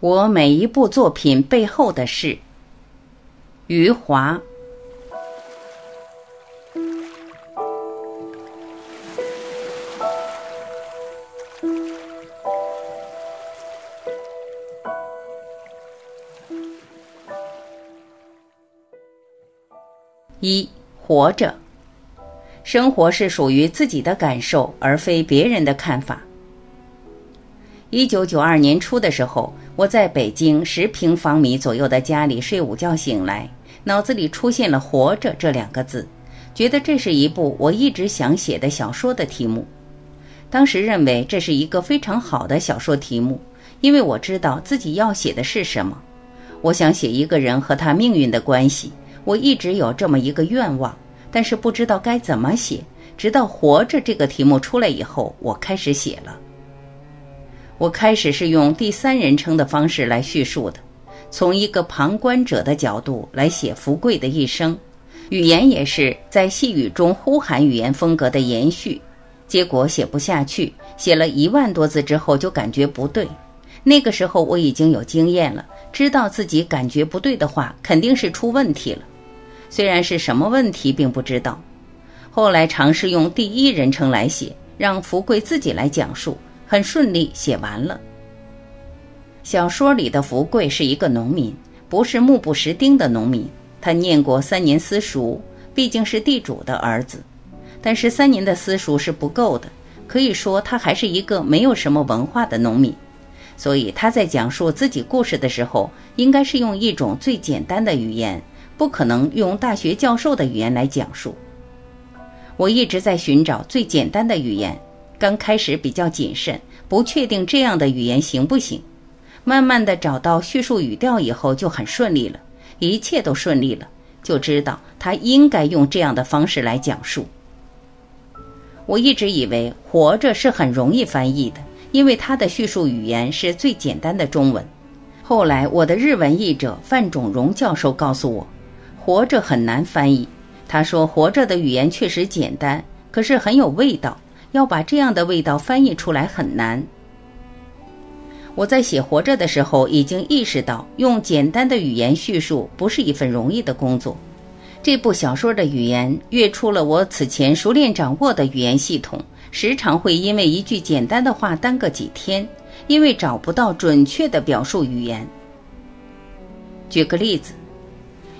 我每一部作品背后的事。余华。一活着，生活是属于自己的感受，而非别人的看法。一九九二年初的时候，我在北京十平方米左右的家里睡午觉醒来，脑子里出现了“活着”这两个字，觉得这是一部我一直想写的小说的题目。当时认为这是一个非常好的小说题目，因为我知道自己要写的是什么。我想写一个人和他命运的关系，我一直有这么一个愿望，但是不知道该怎么写。直到“活着”这个题目出来以后，我开始写了。我开始是用第三人称的方式来叙述的，从一个旁观者的角度来写福贵的一生，语言也是在细语中呼喊语言风格的延续。结果写不下去，写了一万多字之后就感觉不对。那个时候我已经有经验了，知道自己感觉不对的话肯定是出问题了，虽然是什么问题并不知道。后来尝试用第一人称来写，让福贵自己来讲述。很顺利，写完了。小说里的福贵是一个农民，不是目不识丁的农民。他念过三年私塾，毕竟是地主的儿子。但是三年的私塾是不够的，可以说他还是一个没有什么文化的农民。所以他在讲述自己故事的时候，应该是用一种最简单的语言，不可能用大学教授的语言来讲述。我一直在寻找最简单的语言。刚开始比较谨慎，不确定这样的语言行不行。慢慢的找到叙述语调以后，就很顺利了，一切都顺利了，就知道他应该用这样的方式来讲述。我一直以为“活着”是很容易翻译的，因为他的叙述语言是最简单的中文。后来我的日文译者范种荣教授告诉我，“活着”很难翻译。他说：“活着”的语言确实简单，可是很有味道。要把这样的味道翻译出来很难。我在写《活着》的时候，已经意识到用简单的语言叙述不是一份容易的工作。这部小说的语言跃出了我此前熟练掌握的语言系统，时常会因为一句简单的话耽搁几天，因为找不到准确的表述语言。举个例子，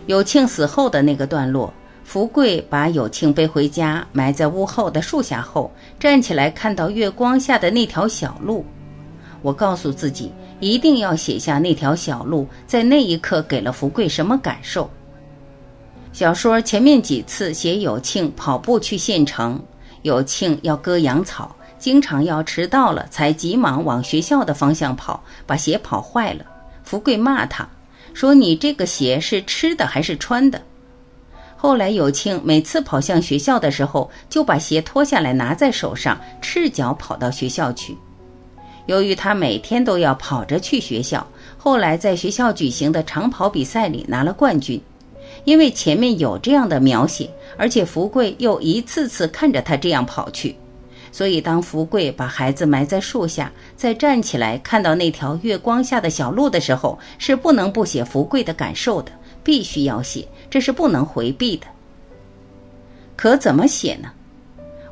有庆死后的那个段落。福贵把有庆背回家，埋在屋后的树下后，站起来看到月光下的那条小路。我告诉自己，一定要写下那条小路在那一刻给了福贵什么感受。小说前面几次写有庆跑步去县城，有庆要割羊草，经常要迟到了才急忙往学校的方向跑，把鞋跑坏了。福贵骂他，说：“你这个鞋是吃的还是穿的？”后来有庆每次跑向学校的时候，就把鞋脱下来拿在手上，赤脚跑到学校去。由于他每天都要跑着去学校，后来在学校举行的长跑比赛里拿了冠军。因为前面有这样的描写，而且福贵又一次次看着他这样跑去，所以当福贵把孩子埋在树下，再站起来看到那条月光下的小路的时候，是不能不写福贵的感受的，必须要写。这是不能回避的。可怎么写呢？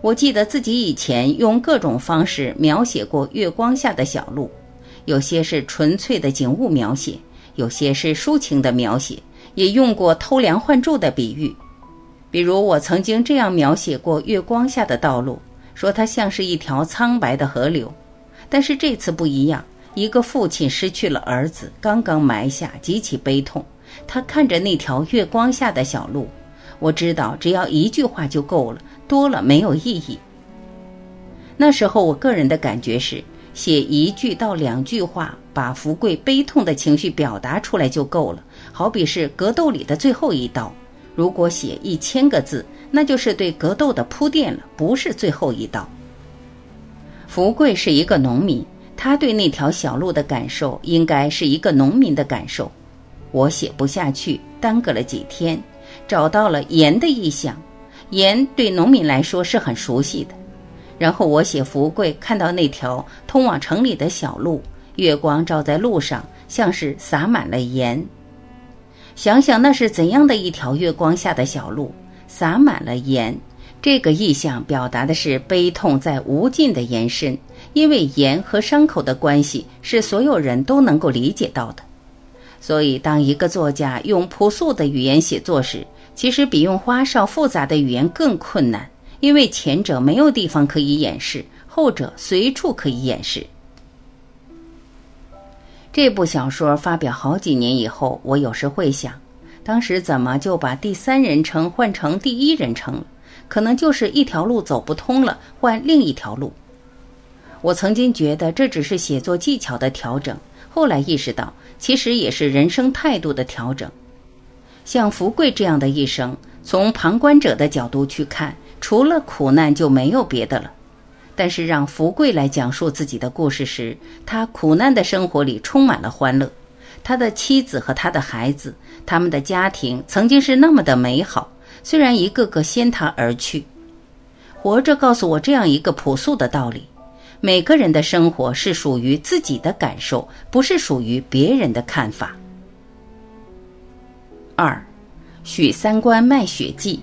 我记得自己以前用各种方式描写过月光下的小路，有些是纯粹的景物描写，有些是抒情的描写，也用过偷梁换柱的比喻。比如，我曾经这样描写过月光下的道路，说它像是一条苍白的河流。但是这次不一样，一个父亲失去了儿子，刚刚埋下，极其悲痛。他看着那条月光下的小路，我知道只要一句话就够了，多了没有意义。那时候我个人的感觉是，写一句到两句话，把福贵悲痛的情绪表达出来就够了。好比是格斗里的最后一刀，如果写一千个字，那就是对格斗的铺垫了，不是最后一刀。福贵是一个农民，他对那条小路的感受，应该是一个农民的感受。我写不下去，耽搁了几天，找到了盐的意象。盐对农民来说是很熟悉的。然后我写福贵看到那条通往城里的小路，月光照在路上，像是洒满了盐。想想那是怎样的一条月光下的小路，洒满了盐。这个意象表达的是悲痛在无尽的延伸，因为盐和伤口的关系是所有人都能够理解到的。所以，当一个作家用朴素的语言写作时，其实比用花哨复杂的语言更困难，因为前者没有地方可以掩饰，后者随处可以掩饰。这部小说发表好几年以后，我有时会想，当时怎么就把第三人称换成第一人称了？可能就是一条路走不通了，换另一条路。我曾经觉得这只是写作技巧的调整，后来意识到，其实也是人生态度的调整。像福贵这样的一生，从旁观者的角度去看，除了苦难就没有别的了。但是让福贵来讲述自己的故事时，他苦难的生活里充满了欢乐。他的妻子和他的孩子，他们的家庭曾经是那么的美好。虽然一个个先他而去，活着告诉我这样一个朴素的道理：每个人的生活是属于自己的感受，不是属于别人的看法。二，《许三观卖血记》，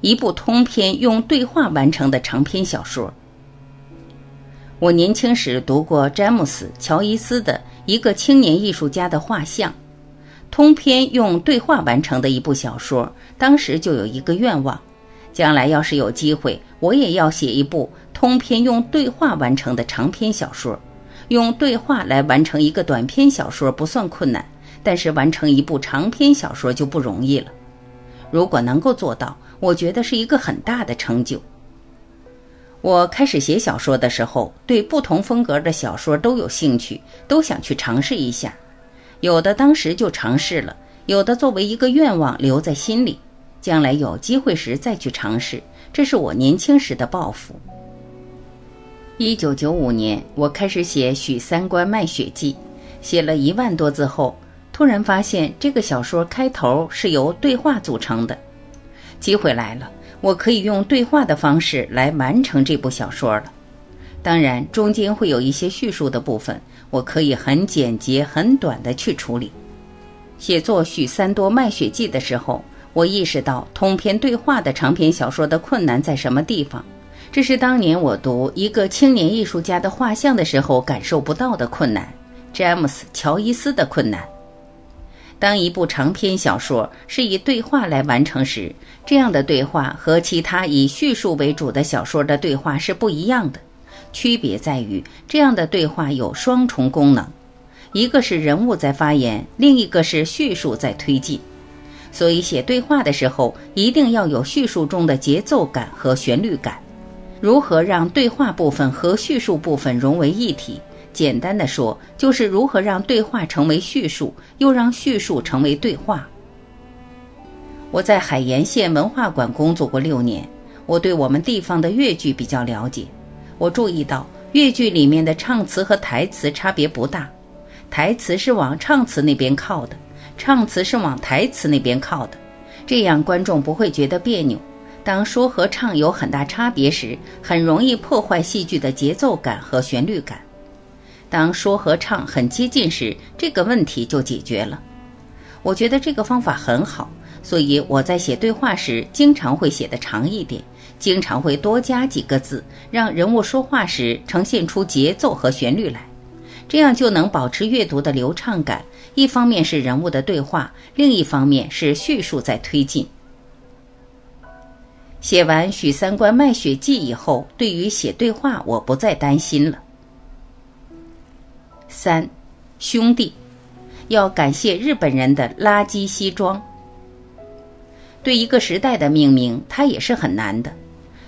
一部通篇用对话完成的长篇小说。我年轻时读过詹姆斯·乔伊斯的一个青年艺术家的画像。通篇用对话完成的一部小说，当时就有一个愿望：将来要是有机会，我也要写一部通篇用对话完成的长篇小说。用对话来完成一个短篇小说不算困难，但是完成一部长篇小说就不容易了。如果能够做到，我觉得是一个很大的成就。我开始写小说的时候，对不同风格的小说都有兴趣，都想去尝试一下。有的当时就尝试了，有的作为一个愿望留在心里，将来有机会时再去尝试。这是我年轻时的抱负。一九九五年，我开始写《许三观卖血记》，写了一万多字后，突然发现这个小说开头是由对话组成的。机会来了，我可以用对话的方式来完成这部小说了。当然，中间会有一些叙述的部分。我可以很简洁、很短的去处理。写作《许三多卖血记》的时候，我意识到通篇对话的长篇小说的困难在什么地方。这是当年我读一个青年艺术家的画像的时候感受不到的困难——詹姆斯·乔伊斯的困难。当一部长篇小说是以对话来完成时，这样的对话和其他以叙述为主的小说的对话是不一样的。区别在于，这样的对话有双重功能，一个是人物在发言，另一个是叙述在推进。所以写对话的时候，一定要有叙述中的节奏感和旋律感。如何让对话部分和叙述部分融为一体？简单的说，就是如何让对话成为叙述，又让叙述成为对话。我在海盐县文化馆工作过六年，我对我们地方的粤剧比较了解。我注意到粤剧里面的唱词和台词差别不大，台词是往唱词那边靠的，唱词是往台词那边靠的，这样观众不会觉得别扭。当说和唱有很大差别时，很容易破坏戏剧的节奏感和旋律感。当说和唱很接近时，这个问题就解决了。我觉得这个方法很好，所以我在写对话时经常会写得长一点。经常会多加几个字，让人物说话时呈现出节奏和旋律来，这样就能保持阅读的流畅感。一方面是人物的对话，另一方面是叙述在推进。写完《许三观卖血记》以后，对于写对话我不再担心了。三，兄弟，要感谢日本人的垃圾西装。对一个时代的命名，它也是很难的。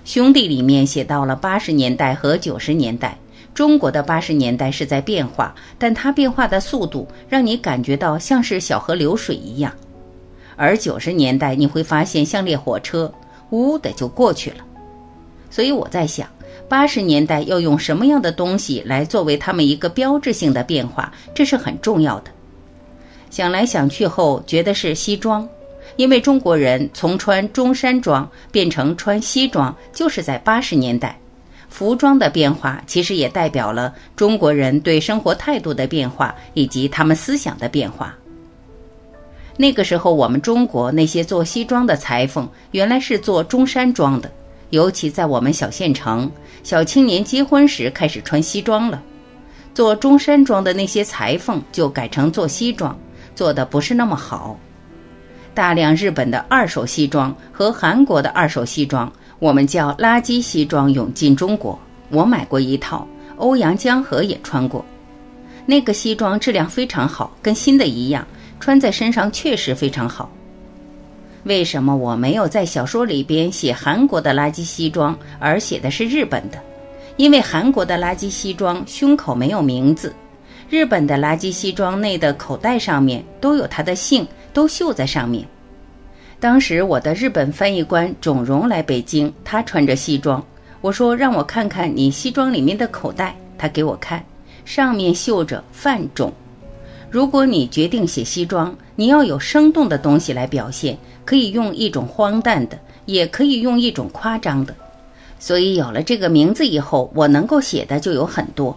兄弟里面写到了八十年代和九十年代，中国的八十年代是在变化，但它变化的速度让你感觉到像是小河流水一样，而九十年代你会发现像列火车，呜的就过去了。所以我在想，八十年代要用什么样的东西来作为他们一个标志性的变化，这是很重要的。想来想去后，觉得是西装。因为中国人从穿中山装变成穿西装，就是在八十年代，服装的变化其实也代表了中国人对生活态度的变化以及他们思想的变化。那个时候，我们中国那些做西装的裁缝，原来是做中山装的，尤其在我们小县城，小青年结婚时开始穿西装了。做中山装的那些裁缝就改成做西装，做的不是那么好。大量日本的二手西装和韩国的二手西装，我们叫垃圾西装涌进中国。我买过一套，欧阳江河也穿过。那个西装质量非常好，跟新的一样，穿在身上确实非常好。为什么我没有在小说里边写韩国的垃圾西装，而写的是日本的？因为韩国的垃圾西装胸口没有名字，日本的垃圾西装内的口袋上面都有他的姓，都绣在上面。当时我的日本翻译官种荣来北京，他穿着西装，我说让我看看你西装里面的口袋，他给我看，上面绣着范种。如果你决定写西装，你要有生动的东西来表现，可以用一种荒诞的，也可以用一种夸张的。所以有了这个名字以后，我能够写的就有很多。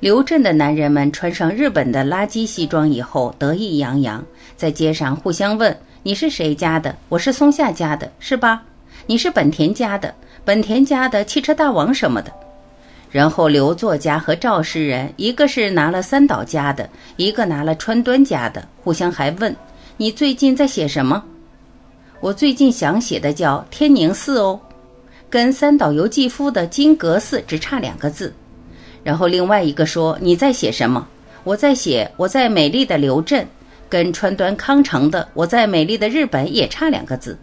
刘镇的男人们穿上日本的垃圾西装以后，得意洋洋，在街上互相问：“你是谁家的？我是松下家的，是吧？你是本田家的，本田家的汽车大王什么的。”然后刘作家和赵诗人，一个是拿了三岛家的，一个拿了川端家的，互相还问：“你最近在写什么？”我最近想写的叫天宁寺哦。跟三岛由纪夫的金阁寺只差两个字，然后另外一个说你在写什么？我在写我在美丽的刘镇，跟川端康成的我在美丽的日本也差两个字。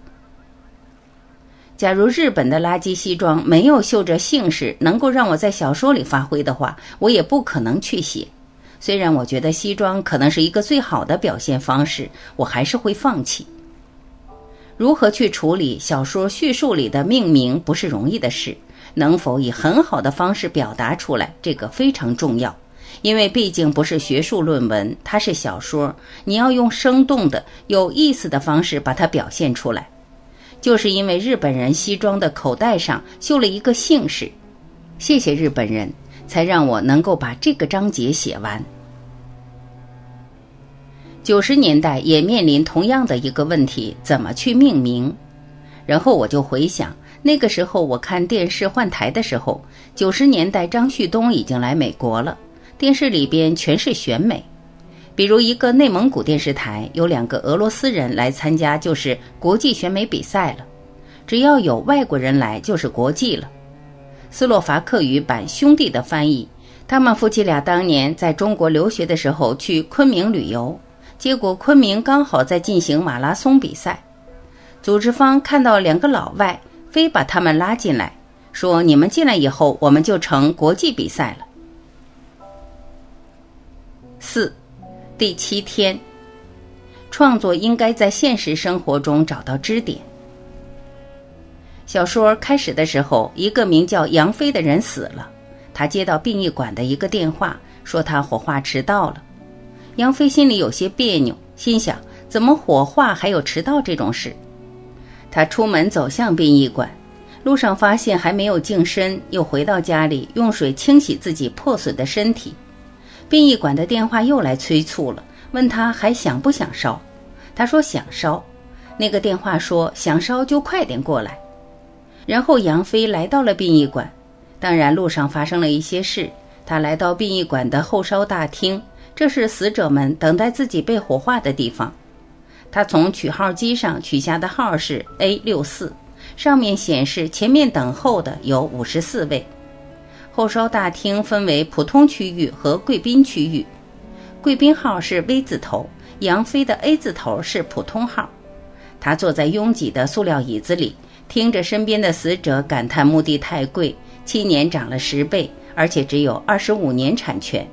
假如日本的垃圾西装没有绣着姓氏，能够让我在小说里发挥的话，我也不可能去写。虽然我觉得西装可能是一个最好的表现方式，我还是会放弃。如何去处理小说叙述里的命名不是容易的事，能否以很好的方式表达出来，这个非常重要。因为毕竟不是学术论文，它是小说，你要用生动的、有意思的方式把它表现出来。就是因为日本人西装的口袋上绣了一个姓氏，谢谢日本人，才让我能够把这个章节写完。九十年代也面临同样的一个问题，怎么去命名？然后我就回想，那个时候我看电视换台的时候，九十年代张旭东已经来美国了，电视里边全是选美，比如一个内蒙古电视台有两个俄罗斯人来参加，就是国际选美比赛了。只要有外国人来，就是国际了。斯洛伐克语版兄弟的翻译，他们夫妻俩当年在中国留学的时候去昆明旅游。结果昆明刚好在进行马拉松比赛，组织方看到两个老外，非把他们拉进来，说：“你们进来以后，我们就成国际比赛了。”四，第七天，创作应该在现实生活中找到支点。小说开始的时候，一个名叫杨飞的人死了，他接到殡仪馆的一个电话，说他火化迟到了。杨飞心里有些别扭，心想：怎么火化还有迟到这种事？他出门走向殡仪馆，路上发现还没有净身，又回到家里用水清洗自己破损的身体。殡仪馆的电话又来催促了，问他还想不想烧？他说想烧。那个电话说想烧就快点过来。然后杨飞来到了殡仪馆，当然路上发生了一些事。他来到殡仪馆的后烧大厅。这是死者们等待自己被火化的地方。他从取号机上取下的号是 A 六四，上面显示前面等候的有五十四位。后烧大厅分为普通区域和贵宾区域，贵宾号是 V 字头，杨飞的 A 字头是普通号。他坐在拥挤的塑料椅子里，听着身边的死者感叹墓地太贵，七年涨了十倍，而且只有二十五年产权。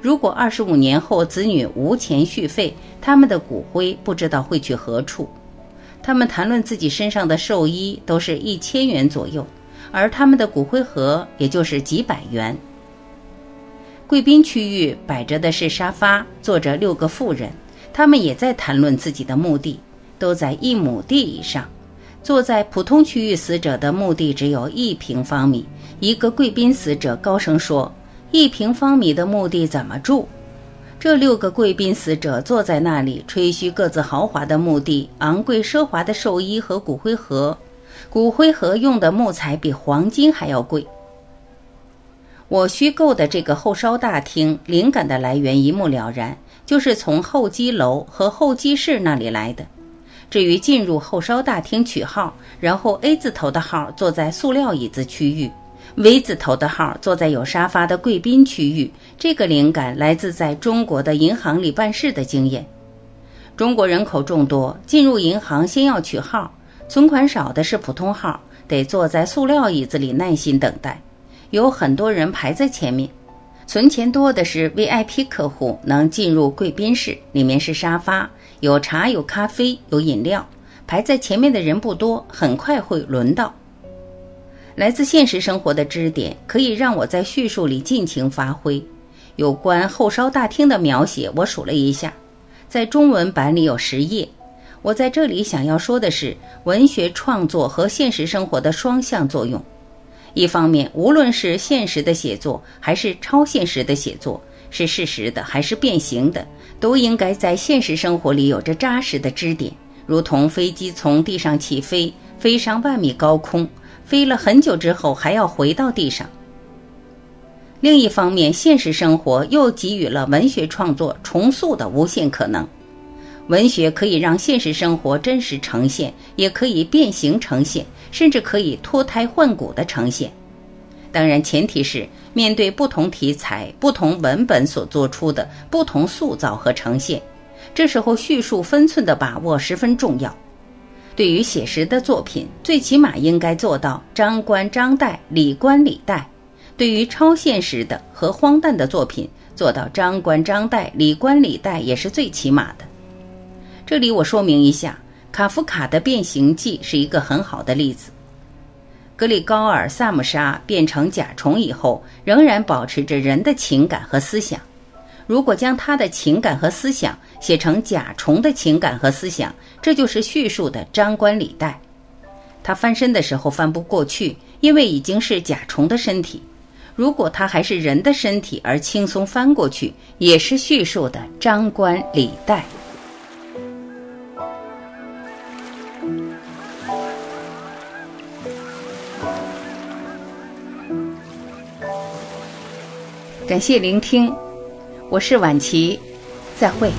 如果二十五年后子女无钱续费，他们的骨灰不知道会去何处。他们谈论自己身上的寿衣都是一千元左右，而他们的骨灰盒也就是几百元。贵宾区域摆着的是沙发，坐着六个妇人，他们也在谈论自己的墓地，都在一亩地以上。坐在普通区域死者的墓地只有一平方米。一个贵宾死者高声说：“一平方米的墓地怎么住？”这六个贵宾死者坐在那里，吹嘘各自豪华的墓地、昂贵奢华的寿衣和骨灰盒。骨灰盒用的木材比黄金还要贵。我虚构的这个后烧大厅，灵感的来源一目了然，就是从候机楼和候机室那里来的。至于进入后烧大厅取号，然后 A 字头的号坐在塑料椅子区域，V 字头的号坐在有沙发的贵宾区域。这个灵感来自在中国的银行里办事的经验。中国人口众多，进入银行先要取号，存款少的是普通号，得坐在塑料椅子里耐心等待。有很多人排在前面。存钱多的是 VIP 客户，能进入贵宾室，里面是沙发，有茶、有咖啡、有饮料。排在前面的人不多，很快会轮到。来自现实生活的支点，可以让我在叙述里尽情发挥。有关后烧大厅的描写，我数了一下，在中文版里有十页。我在这里想要说的是，文学创作和现实生活的双向作用。一方面，无论是现实的写作还是超现实的写作，是事实的还是变形的，都应该在现实生活里有着扎实的支点，如同飞机从地上起飞，飞上万米高空，飞了很久之后还要回到地上。另一方面，现实生活又给予了文学创作重塑的无限可能。文学可以让现实生活真实呈现，也可以变形呈现，甚至可以脱胎换骨的呈现。当然，前提是面对不同题材、不同文本所做出的不同塑造和呈现，这时候叙述分寸的把握十分重要。对于写实的作品，最起码应该做到张冠张戴、李冠李戴；对于超现实的和荒诞的作品，做到张冠张戴、李冠李戴也是最起码的。这里我说明一下，卡夫卡的《变形记》是一个很好的例子。格里高尔·萨姆沙变成甲虫以后，仍然保持着人的情感和思想。如果将他的情感和思想写成甲虫的情感和思想，这就是叙述的张冠李戴。他翻身的时候翻不过去，因为已经是甲虫的身体；如果他还是人的身体而轻松翻过去，也是叙述的张冠李戴。感谢聆听，我是晚琪，再会。